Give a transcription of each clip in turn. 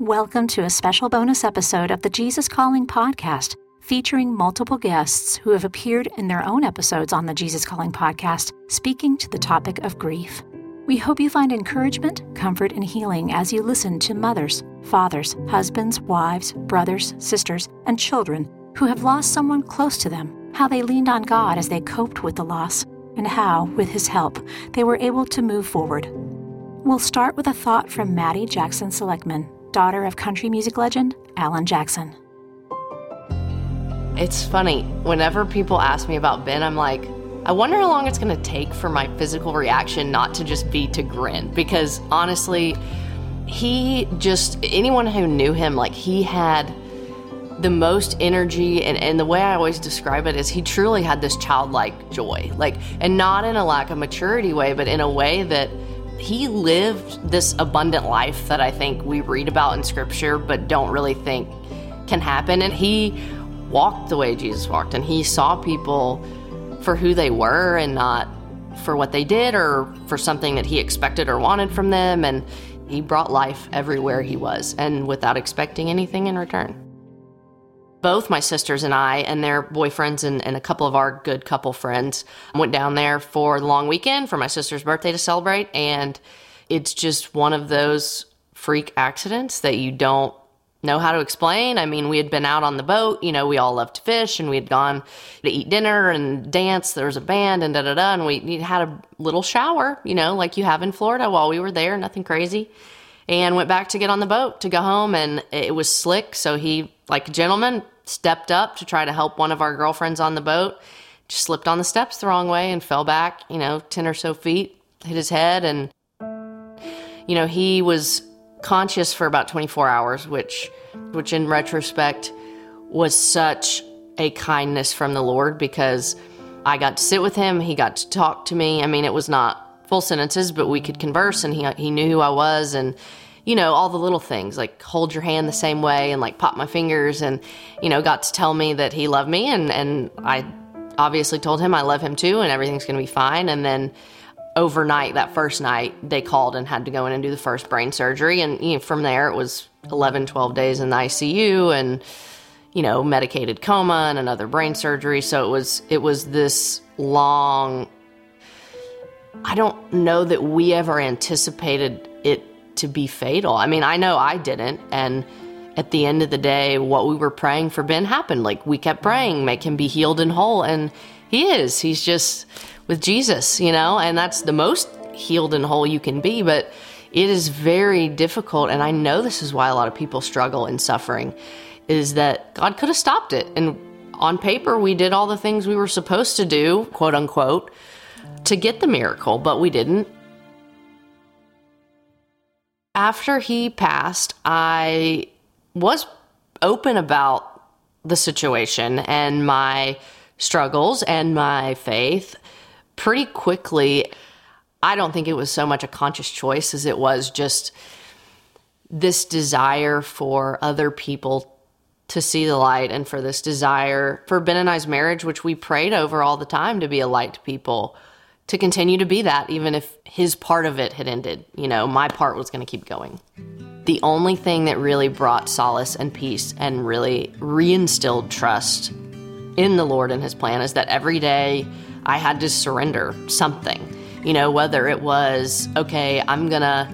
Welcome to a special bonus episode of the Jesus Calling podcast, featuring multiple guests who have appeared in their own episodes on the Jesus Calling podcast, speaking to the topic of grief. We hope you find encouragement, comfort, and healing as you listen to mothers, fathers, husbands, wives, brothers, sisters, and children who have lost someone close to them, how they leaned on God as they coped with the loss, and how, with His help, they were able to move forward. We'll start with a thought from Mattie Jackson Selecman, daughter of country music legend Alan Jackson. It's funny, whenever people ask me about Ben, I'm like, I wonder how long it's going to take for my physical reaction not to just be to grin. Because honestly, he just, anyone who knew him, like, he had the most energy. And, and the way I always describe it is he truly had this childlike joy. Like, and not in a lack of maturity way, but in a way that he lived this abundant life that I think we read about in scripture, but don't really think can happen. And he walked the way Jesus walked, and he saw people for who they were and not for what they did or for something that he expected or wanted from them. And he brought life everywhere he was and without expecting anything in return. Both my sisters and I, and their boyfriends, and, and a couple of our good couple friends, went down there for the long weekend for my sister's birthday to celebrate. And it's just one of those freak accidents that you don't know how to explain. I mean, we had been out on the boat, you know, we all loved to fish and we had gone to eat dinner and dance. There was a band and da da da. And we had a little shower, you know, like you have in Florida while we were there, nothing crazy. And went back to get on the boat to go home. And it was slick. So he, like a gentleman, stepped up to try to help one of our girlfriends on the boat. Just slipped on the steps the wrong way and fell back, you know, 10 or so feet, hit his head. And, you know, he was conscious for about 24 hours, which, which in retrospect was such a kindness from the Lord because I got to sit with him. He got to talk to me. I mean, it was not full sentences, but we could converse and he, he knew who I was and, you know, all the little things like hold your hand the same way and like pop my fingers and, you know, got to tell me that he loved me and, and I obviously told him I love him too and everything's going to be fine. And then, overnight that first night they called and had to go in and do the first brain surgery and you know, from there it was 11 12 days in the icu and you know medicated coma and another brain surgery so it was it was this long i don't know that we ever anticipated it to be fatal i mean i know i didn't and at the end of the day what we were praying for ben happened like we kept praying make him be healed and whole and he is he's just with Jesus, you know, and that's the most healed and whole you can be. But it is very difficult. And I know this is why a lot of people struggle in suffering is that God could have stopped it. And on paper, we did all the things we were supposed to do, quote unquote, to get the miracle, but we didn't. After he passed, I was open about the situation and my struggles and my faith pretty quickly, I don't think it was so much a conscious choice as it was just this desire for other people to see the light and for this desire for Ben and I's marriage, which we prayed over all the time to be a light to people, to continue to be that, even if his part of it had ended. You know, my part was going to keep going. The only thing that really brought solace and peace and really reinstilled trust in the Lord and his plan is that every day I had to surrender something. You know, whether it was, okay, I'm gonna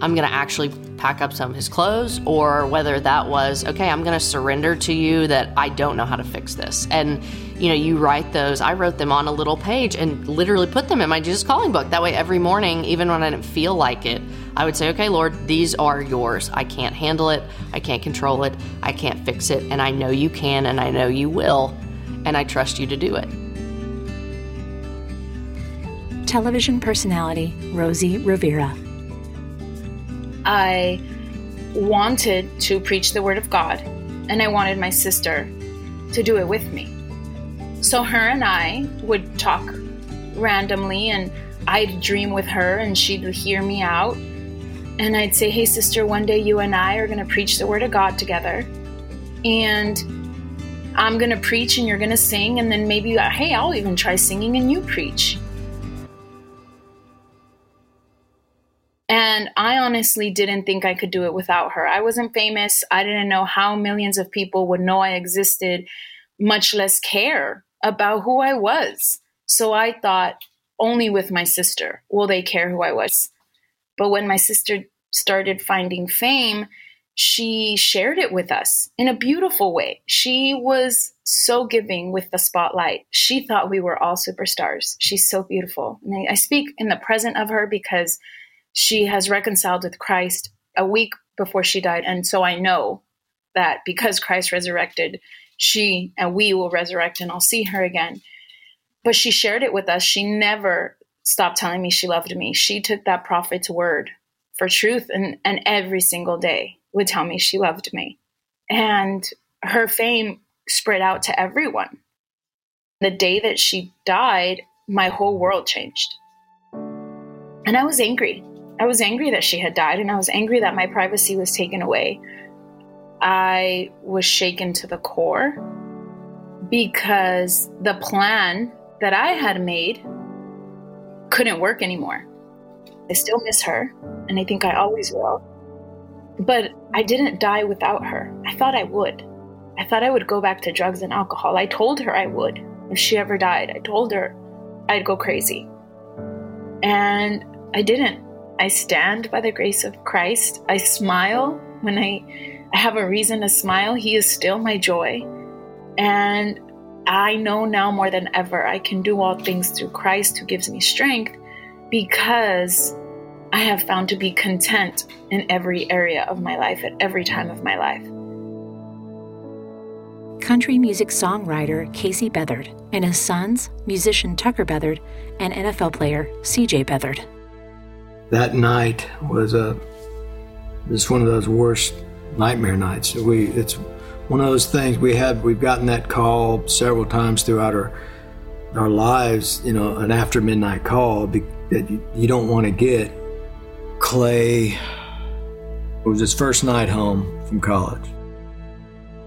I'm gonna actually pack up some of his clothes, or whether that was, okay, I'm gonna surrender to you that I don't know how to fix this. And you know, you write those. I wrote them on a little page and literally put them in my Jesus Calling book. That way, every morning, even when I didn't feel like it, I would say, okay, Lord, these are yours. I can't handle it. I can't control it. I can't fix it. And I know you can and I know you will. And I trust you to do it television personality Rosie Rivera. I wanted to preach the Word of God, and I wanted my sister to do it with me. So her and I would talk randomly, and I'd dream with her, and she'd hear me out. And I'd say, Hey, sister, one day you and I are going to preach the Word of God together. And I'm going to preach, and you're going to sing, and then maybe, uh, hey, I'll even try singing, and you preach. And I honestly didn't think I could do it without her. I wasn't famous. I didn't know how millions of people would know I existed, much less care about who I was. So I thought only with my sister will they care who I was. But when my sister started finding fame, she shared it with us in a beautiful way. She was so giving with the spotlight. She thought we were all superstars. She's so beautiful. And I, I speak in the present of her because she has reconciled with Christ a week before she died. And so I know that because Christ resurrected, she and we will resurrect and I'll see her again. But she shared it with us. She never stopped telling me she loved me. She took that prophet's word for truth and, and every single day would tell me she loved me. And her fame spread out to everyone. The day that she died, my whole world changed. And I was angry. I was angry that she had died, and I was angry that my privacy was taken away. I was shaken to the core because the plan that I had made couldn't work anymore. I still miss her, and I think I always will. But I didn't die without her. I thought I would. I thought I would go back to drugs and alcohol. I told her I would. If she ever died, I told her I'd go crazy. And I didn't. I stand by the grace of Christ. I smile when I, have a reason to smile. He is still my joy. And I know now more than ever I can do all things through Christ who gives me strength because I have found to be content in every area of my life at every time of my life. Country music songwriter Casey Beathard and his sons, musician Tucker Beathard and NFL player CJ Beathard. That night was a was one of those worst nightmare nights. We it's one of those things we had we've gotten that call several times throughout our our lives, you know, an after midnight call that you don't want to get. Clay, it was his first night home from college.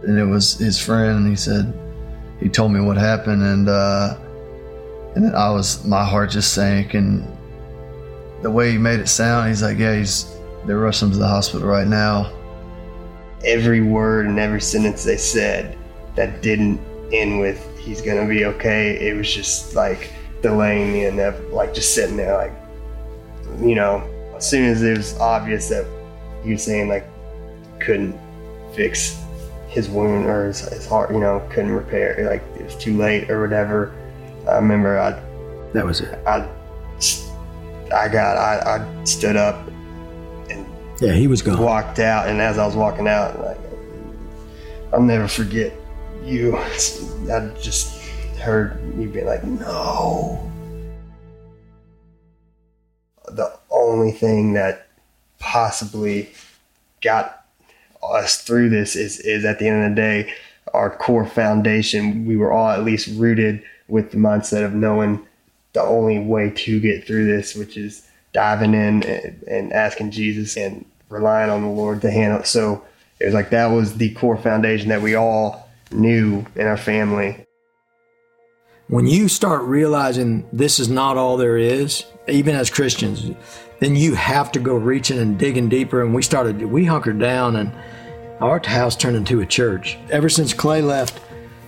And it was his friend, and he said, he told me what happened, and, uh, and I was, my heart just sank, and the way he made it sound, he's like, yeah, he's, they're rushing him to the hospital right now. Every word and every sentence they said that didn't end with, he's gonna be okay, it was just like delaying me and like just sitting there, like, you know, as soon as it was obvious that he was saying like couldn't fix his wound or his, his heart, you know, couldn't repair, like it was too late or whatever. I remember I. That was it. I. I got. I, I stood up and. Yeah, he was gone. Walked out, and as I was walking out, like, I'll never forget you. I just heard you being like, "No." the only thing that possibly got us through this is, is at the end of the day, our core foundation. We were all at least rooted with the mindset of knowing the only way to get through this, which is diving in and, and asking Jesus and relying on the Lord to handle it. So it was like that was the core foundation that we all knew in our family. When you start realizing this is not all there is, even as Christians, then you have to go reaching and digging deeper. And we started, we hunkered down, and our house turned into a church. Ever since Clay left,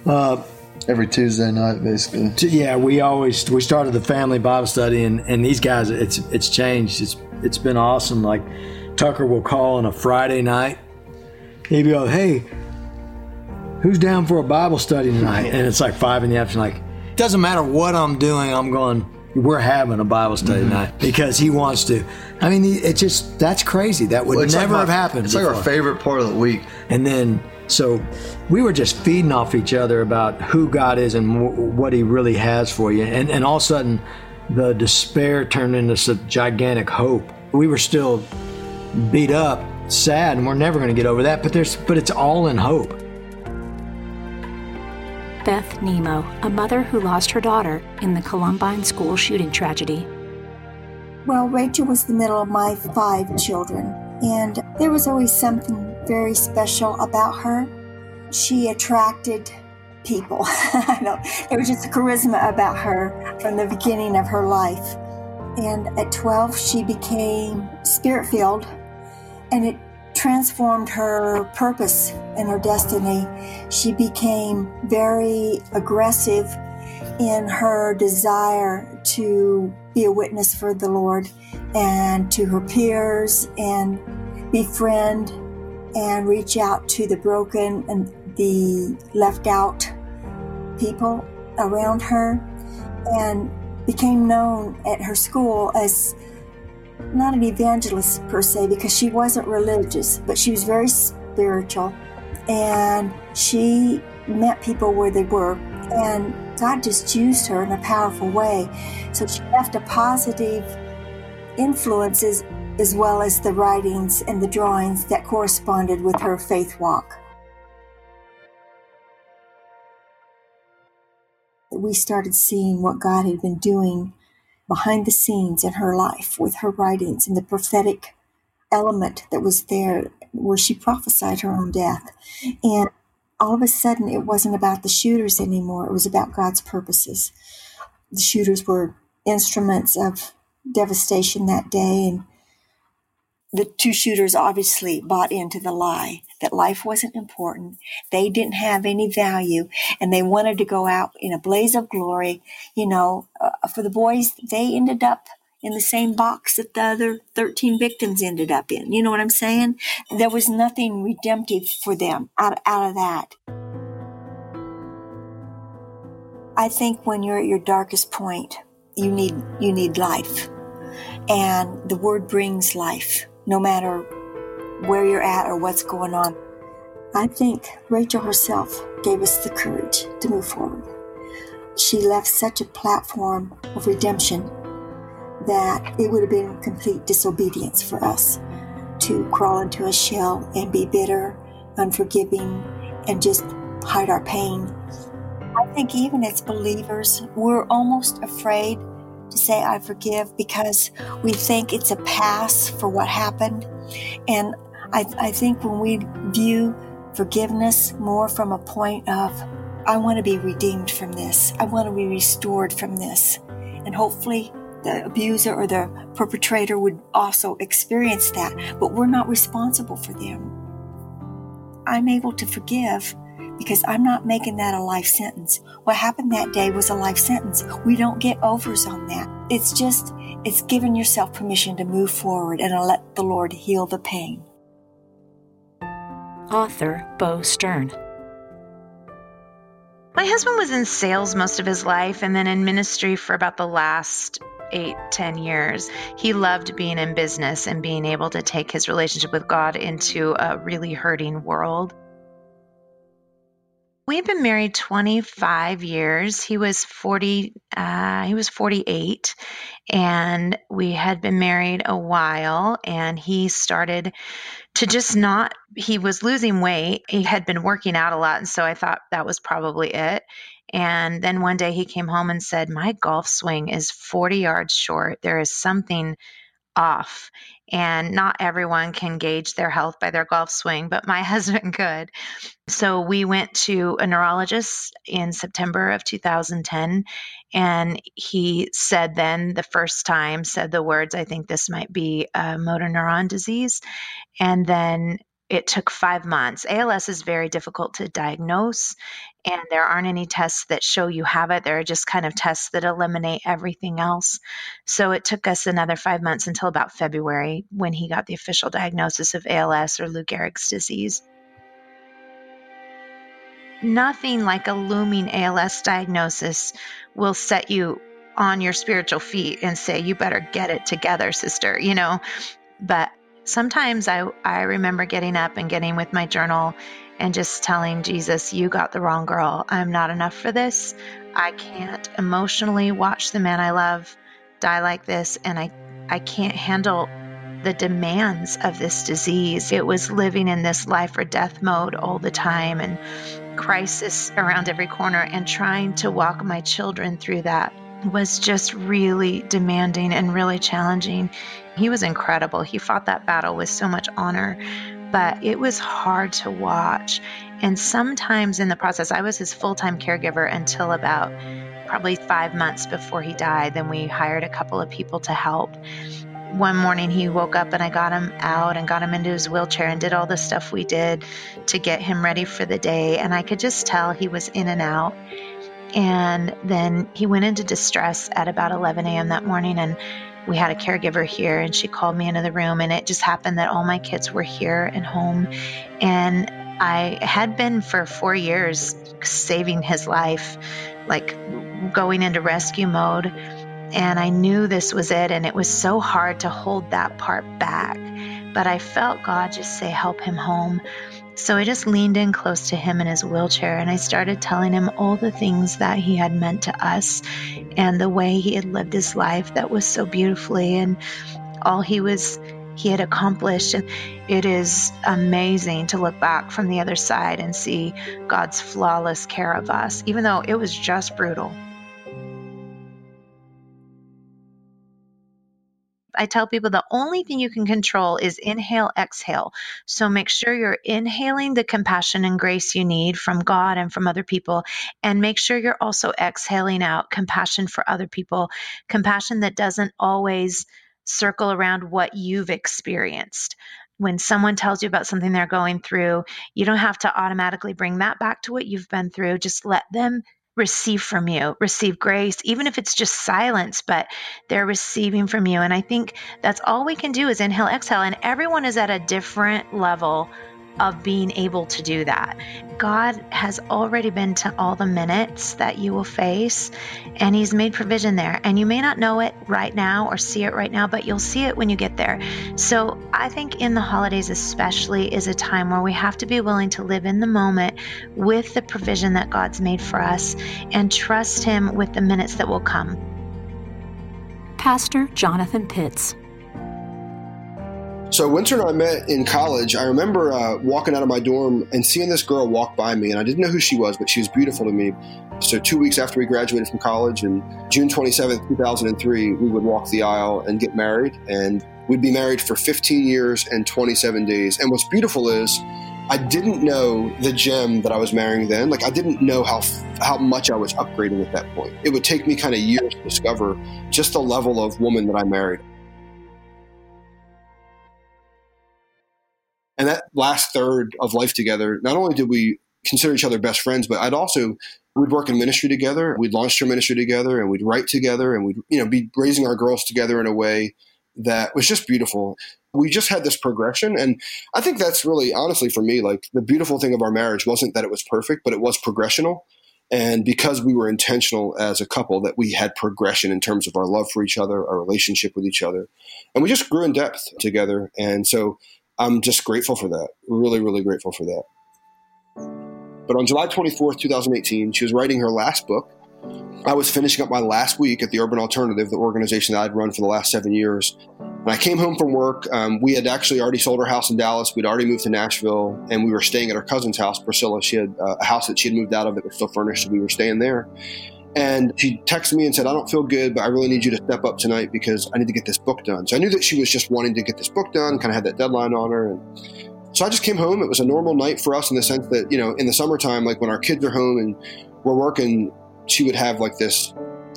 uh, every Tuesday night, basically. yeah, we always we started the family Bible study, and and these guys, it's it's changed. It's it's been awesome. Like Tucker will call on a Friday night. He'd be like, "Hey, who's down for a Bible study tonight?" And it's like five in the afternoon. Like, doesn't matter what I'm doing, I'm going we're having a Bible study mm-hmm. night because he wants to. I mean, it just that's crazy. That would well, never like my, have happened. It's before. like our favorite part of the week. And then so we were just feeding off each other about who God is and w- what He really has for you. And and all of a sudden, the despair turned into some gigantic hope. We were still beat up, sad, and we're never going to get over that. But there's but it's all in hope. Beth Nimmo, a mother who lost her daughter in the Columbine school shooting tragedy. Well, Rachel was the middle of my five children, and there was always something very special about her. She attracted people. there was just a charisma about her from the beginning of her life. And at 12, she became spirit filled, and it transformed her purpose and her destiny. She became very aggressive in her desire to be a witness for the Lord and to her peers and befriend and reach out to the broken and the left out people around her and became known at her school as not an evangelist per se because she wasn't religious, but she was very spiritual and she met people where they were and God just used her in a powerful way. So she left a positive influences as well as the writings and the drawings that corresponded with her faith walk. We started seeing what God had been doing behind the scenes in her life with her writings and the prophetic element that was there where she prophesied her own death. And all of a sudden, it wasn't about the shooters anymore, it was about God's purposes. The shooters were instruments of devastation that day, and the two shooters obviously bought into the lie that life wasn't important. They didn't have any value and they wanted to go out in a blaze of glory. You know, uh, for the boys, they ended up in the same box that the other 13 victims ended up in. You know what I'm saying? There was nothing redemptive for them out, out of that. I think when you're at your darkest point, you need, you need life. And the word brings life no matter where you're at or what's going on. I think Rachel herself gave us the courage to move forward. She left such a platform of redemption that it would have been complete disobedience for us to crawl into a shell and be bitter, unforgiving, and just hide our pain. I think even as believers, we're almost afraid to say I forgive because we think it's a pass for what happened. And I, I think when we view forgiveness more from a point of, I want to be redeemed from this, I want to be restored from this. And hopefully, the abuser or the perpetrator would also experience that, but we're not responsible for them. I'm able to forgive because I'm not making that a life sentence. What happened that day was a life sentence. We don't get overs on that. It's just, it's giving yourself permission to move forward and let the Lord heal the pain. Author Bo Stern. My husband was in sales most of his life and then in ministry for about the last eight, ten years. He loved being in business and being able to take his relationship with God into a really hurting world. We've been married 25 years. He was 40, uh, he was 48, and we had been married a while. And he started to just not, he was losing weight. He had been working out a lot. And so I thought that was probably it. And then one day he came home and said, My golf swing is 40 yards short. There is something off. And not everyone can gauge their health by their golf swing, but my husband could. So we went to a neurologist in September of 2010. And he said then, the first time, said the words, I think this might be a motor neuron disease. And then it took five months. ALS is very difficult to diagnose, and there aren't any tests that show you have it. There are just kind of tests that eliminate everything else. So it took us another five months until about February when he got the official diagnosis of ALS or Lou Gehrig's disease. Nothing like a looming ALS diagnosis will set you on your spiritual feet and say, You better get it together, sister, you know. But sometimes I, I remember getting up and getting with my journal and just telling Jesus, You got the wrong girl. I'm not enough for this. I can't emotionally watch the man I love die like this, and I, I can't handle the demands of this disease. It was living in this life or death mode all the time and crisis around every corner, and trying to walk my children through that was just really demanding and really challenging. He was incredible. He fought that battle with so much honor, but it was hard to watch. And sometimes in the process, I was his full time caregiver until about probably five months before he died. Then we hired a couple of people to help. One morning he woke up and I got him out and got him into his wheelchair and did all the stuff we did to get him ready for the day. And I could just tell he was in and out. And then he went into distress at about 11 a.m. that morning. And we had a caregiver here and she called me into the room. And it just happened that all my kids were here and home. And I had been for four years saving his life, like going into rescue mode. And I knew this was it. And it was so hard to hold that part back. But I felt God just say, help him home. So I just leaned in close to him in his wheelchair and I started telling him all the things that he had meant to us and the way he had lived his life that was so beautifully and all he was he had accomplished and it is amazing to look back from the other side and see God's flawless care of us even though it was just brutal. I tell people the only thing you can control is inhale, exhale. So make sure you're inhaling the compassion and grace you need from God and from other people. And make sure you're also exhaling out compassion for other people, compassion that doesn't always circle around what you've experienced when someone tells you about something they're going through, you don't have to automatically bring that back to what you've been through. Just let them receive from you, receive grace, even if it's just silence, but they're receiving from you. And I think that's all we can do is inhale, exhale. And everyone is at a different level of being able to do that. God has already been to all the minutes that you will face, and He's made provision there. And you may not know it right now or see it right now, but you'll see it when you get there. So I think in the holidays, especially, is a time where we have to be willing to live in the moment with the provision that God's made for us and trust Him with the minutes that will come. Pastor Jonathan Pitts. So Winter and I met in college. I remember uh, walking out of my dorm and seeing this girl walk by me, and I didn't know who she was, but she was beautiful to me. So two weeks after we graduated from college, and June 27th, 2003, we would walk the aisle and get married, and we'd be married for 15 years and 27 days. And what's beautiful is I didn't know the gem that I was marrying then. Like I didn't know how how much I was upgrading at that point. It would take me kind of years to discover just the level of woman that I married. And that last third of life together, not only did we consider each other best friends, but I'd also we'd work in ministry together. We'd launch our ministry together, and we'd write together, and we'd you know be raising our girls together in a way that was just beautiful. We just had this progression, and I think that's really honestly for me like the beautiful thing of our marriage wasn't that it was perfect, but it was progressional. And because we were intentional as a couple, that we had progression in terms of our love for each other, our relationship with each other, and we just grew in depth together. And so I'm just grateful for that. Really, really grateful for that. But on July 24th, 2018, she was writing her last book. I was finishing up my last week at the Urban Alternative, the organization that I'd run for the last seven years. And I came home from work. Um, we had actually already sold our house in Dallas. We'd already moved to Nashville, and we were staying at our cousin's house, Priscilla. She had uh, a house that she had moved out of that was still furnished, so we were staying there. And she texted me and said, I don't feel good, but I really need you to step up tonight because I need to get this book done. So I knew that she was just wanting to get this book done, kind of had that deadline on her. And so I just came home. It was a normal night for us in the sense that, you know, in the summertime, like when our kids are home and we're working, she would have like this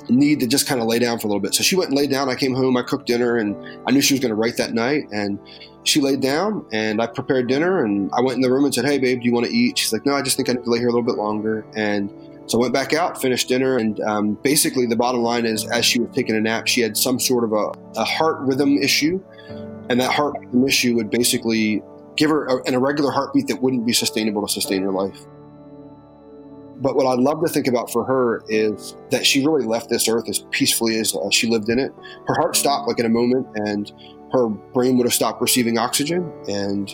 need to just kind of lay down for a little bit. So she went and laid down. I came home, I cooked dinner, and I knew she was going to write that night. And she laid down, and I prepared dinner, and I went in the room and said, Hey, babe, do you want to eat? She's like, No, I just think I need to lay here a little bit longer. And so I went back out, finished dinner, and um, basically the bottom line is as she was taking a nap, she had some sort of a, a heart rhythm issue. And that heart rhythm issue would basically give her a, an irregular heartbeat that wouldn't be sustainable to sustain her life. But what I'd love to think about for her is that she really left this earth as peacefully as uh, she lived in it. Her heart stopped like in a moment, and her brain would have stopped receiving oxygen, and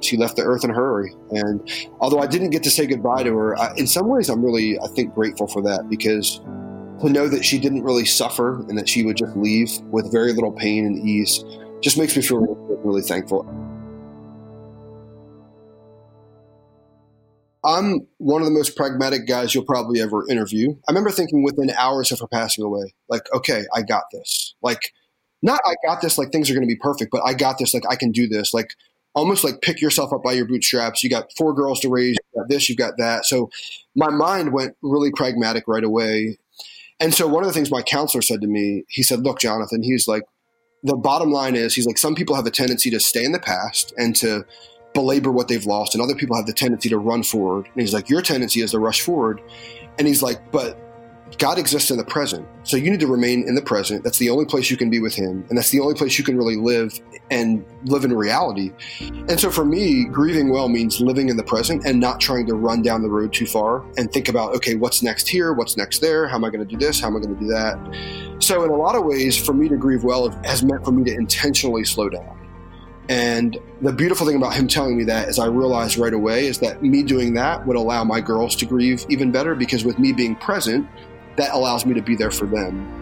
she left the earth in a hurry. And although I didn't get to say goodbye to her, I, in some ways, I'm really, I think, grateful for that because to know that she didn't really suffer and that she would just leave with very little pain and ease just makes me feel really, really thankful. I'm one of the most pragmatic guys you'll probably ever interview. I remember thinking within hours of her passing away, like, okay, I got this. Like, not I got this, like things are going to be perfect, but I got this, like I can do this. Like, almost like pick yourself up by your bootstraps. You got four girls to raise, you got this, you've got that. So my mind went really pragmatic right away. And so one of the things my counselor said to me, he said, Look, Jonathan, he's like, the bottom line is, he's like, some people have a tendency to stay in the past and to belabor what they've lost, and other people have the tendency to run forward. And he's like, Your tendency is to rush forward. And he's like, But God exists in the present. So you need to remain in the present. That's the only place you can be with Him. And that's the only place you can really live and live in reality. And so for me, grieving well means living in the present and not trying to run down the road too far and think about, okay, what's next here? What's next there? How am I going to do this? How am I going to do that? So in a lot of ways, for me to grieve well has meant for me to intentionally slow down. And the beautiful thing about him telling me that is I realized right away is that me doing that would allow my girls to grieve even better because with me being present, that allows me to be there for them.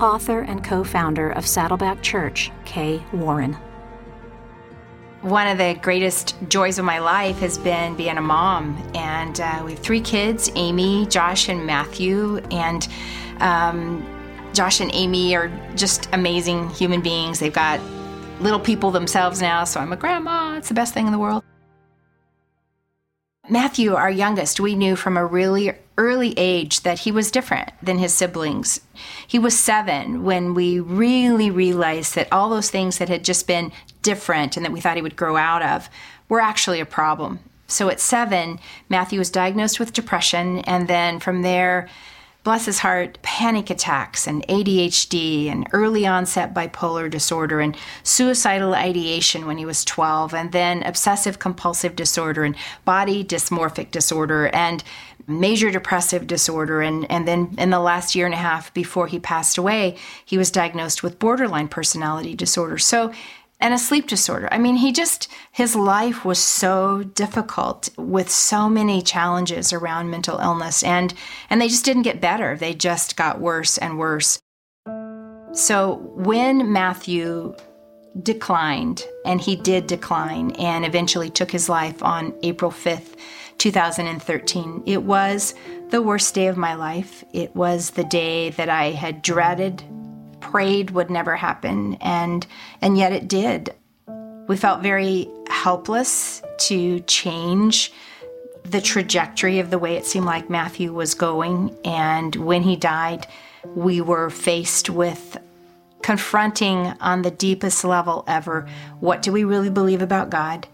Author and co founder of Saddleback Church, Kay Warren. One of the greatest joys of my life has been being a mom. And uh, we have three kids Amy, Josh, and Matthew. And um, Josh and Amy are just amazing human beings. They've got little people themselves now, so I'm a grandma. It's the best thing in the world. Matthew, our youngest, we knew from a really early age that he was different than his siblings. He was seven when we really realized that all those things that had just been different and that we thought he would grow out of were actually a problem. So at seven, Matthew was diagnosed with depression, and then from there, bless his heart, panic attacks and ADHD and early onset bipolar disorder and suicidal ideation when he was 12, and then obsessive compulsive disorder and body dysmorphic disorder and major depressive disorder. And, and then in the last year and a half before he passed away, he was diagnosed with borderline personality disorder. So and a sleep disorder. I mean, he just, his life was so difficult with so many challenges around mental illness and, and they just didn't get better. They just got worse and worse. So when Matthew declined, and he did decline and eventually took his life on April 5th, 2013, it was the worst day of my life. It was the day that I had dreaded prayed would never happen and and yet it did. We felt very helpless to change the trajectory of the way it seemed like Matthew was going and when he died we were faced with confronting on the deepest level ever what do we really believe about God?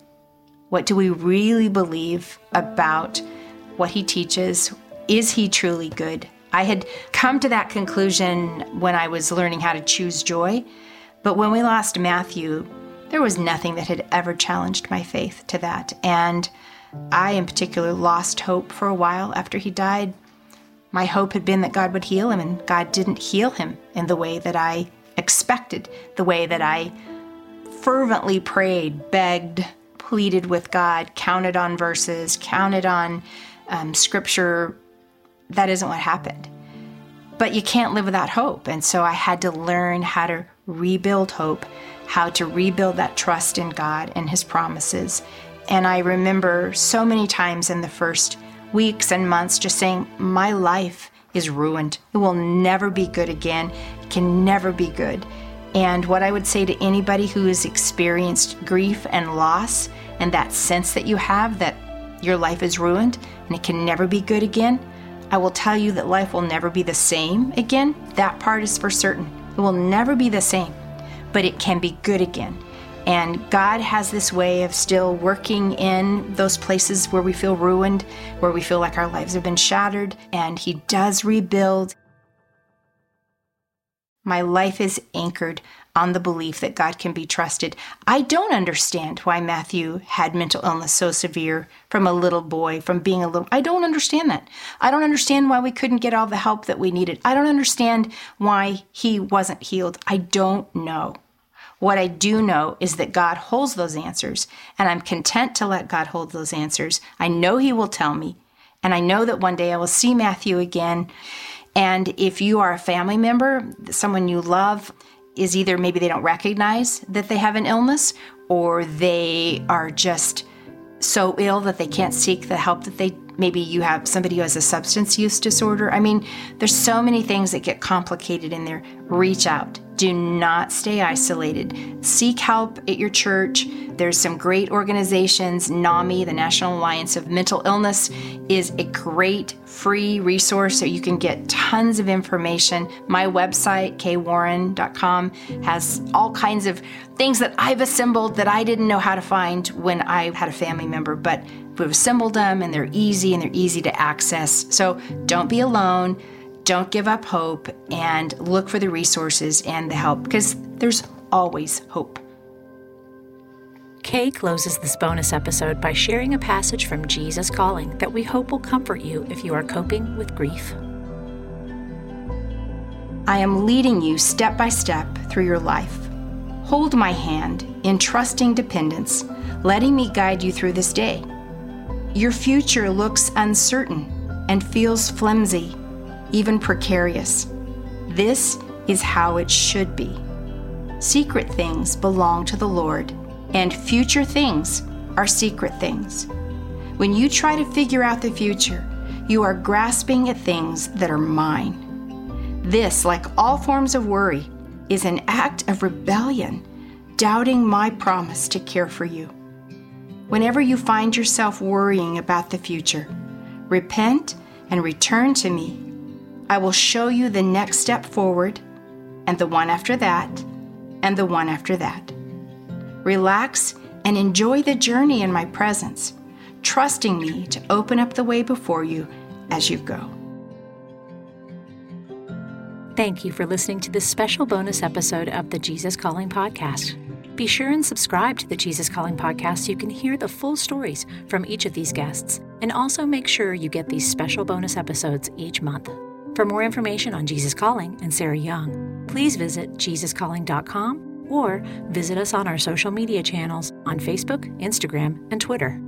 What do we really believe about what he teaches? Is he truly good? I had come to that conclusion when I was learning how to choose joy, but when we lost Matthew, there was nothing that had ever challenged my faith to that. And I, in particular, lost hope for a while after he died. My hope had been that God would heal him, and God didn't heal him in the way that I expected, the way that I fervently prayed, begged, pleaded with God, counted on verses, counted on um, scripture that isn't what happened. But you can't live without hope. And so I had to learn how to rebuild hope, how to rebuild that trust in God and His promises. And I remember so many times in the first weeks and months just saying, My life is ruined. It will never be good again. It can never be good. And what I would say to anybody who has experienced grief and loss and that sense that you have that your life is ruined and it can never be good again, I will tell you that life will never be the same again. That part is for certain. It will never be the same, but it can be good again. And God has this way of still working in those places where we feel ruined, where we feel like our lives have been shattered, and He does rebuild. My life is anchored on the belief that God can be trusted. I don't understand why Matthew had mental illness so severe from a little boy, from being a little. I don't understand that. I don't understand why we couldn't get all the help that we needed. I don't understand why he wasn't healed. I don't know. What I do know is that God holds those answers, and I'm content to let God hold those answers. I know He will tell me, and I know that one day I will see Matthew again and if you are a family member, someone you love, is either maybe they don't recognize that they have an illness or they are just so ill that they can't seek the help that they maybe you have somebody who has a substance use disorder. I mean, there's so many things that get complicated in there. Reach out. Do not stay isolated. Seek help at your church. There's some great organizations. NAMI, the National Alliance of Mental Illness, is a great free resource so you can get tons of information. My website, kaywarren.com, has all kinds of things that I've assembled that I didn't know how to find when I had a family member, but we've assembled them and they're easy and they're easy to access. So don't be alone. Don't give up hope and look for the resources and the help because there's always hope. Kay closes this bonus episode by sharing a passage from Jesus Calling that we hope will comfort you if you are coping with grief. I am leading you step by step through your life. Hold my hand in trusting dependence, letting me guide you through this day. Your future looks uncertain and feels flimsy, even precarious. This is how it should be. Secret things belong to the Lord, and future things are secret things. When you try to figure out the future, you are grasping at things that are mine. This, like all forms of worry, is an act of rebellion, doubting my promise to care for you. Whenever you find yourself worrying about the future, repent and return to me. I will show you the next step forward, and the one after that, and the one after that. Relax and enjoy the journey in my presence, trusting me to open up the way before you as you go. Thank you for listening to this special bonus episode of the Jesus Calling Podcast. Be sure and subscribe to the Jesus Calling Podcast so you can hear the full stories from each of these guests, and also make sure you get these special bonus episodes each month. For more information on Jesus Calling and Sarah Young, please visit JesusCalling.com or visit us on our social media channels on Facebook, Instagram, and Twitter.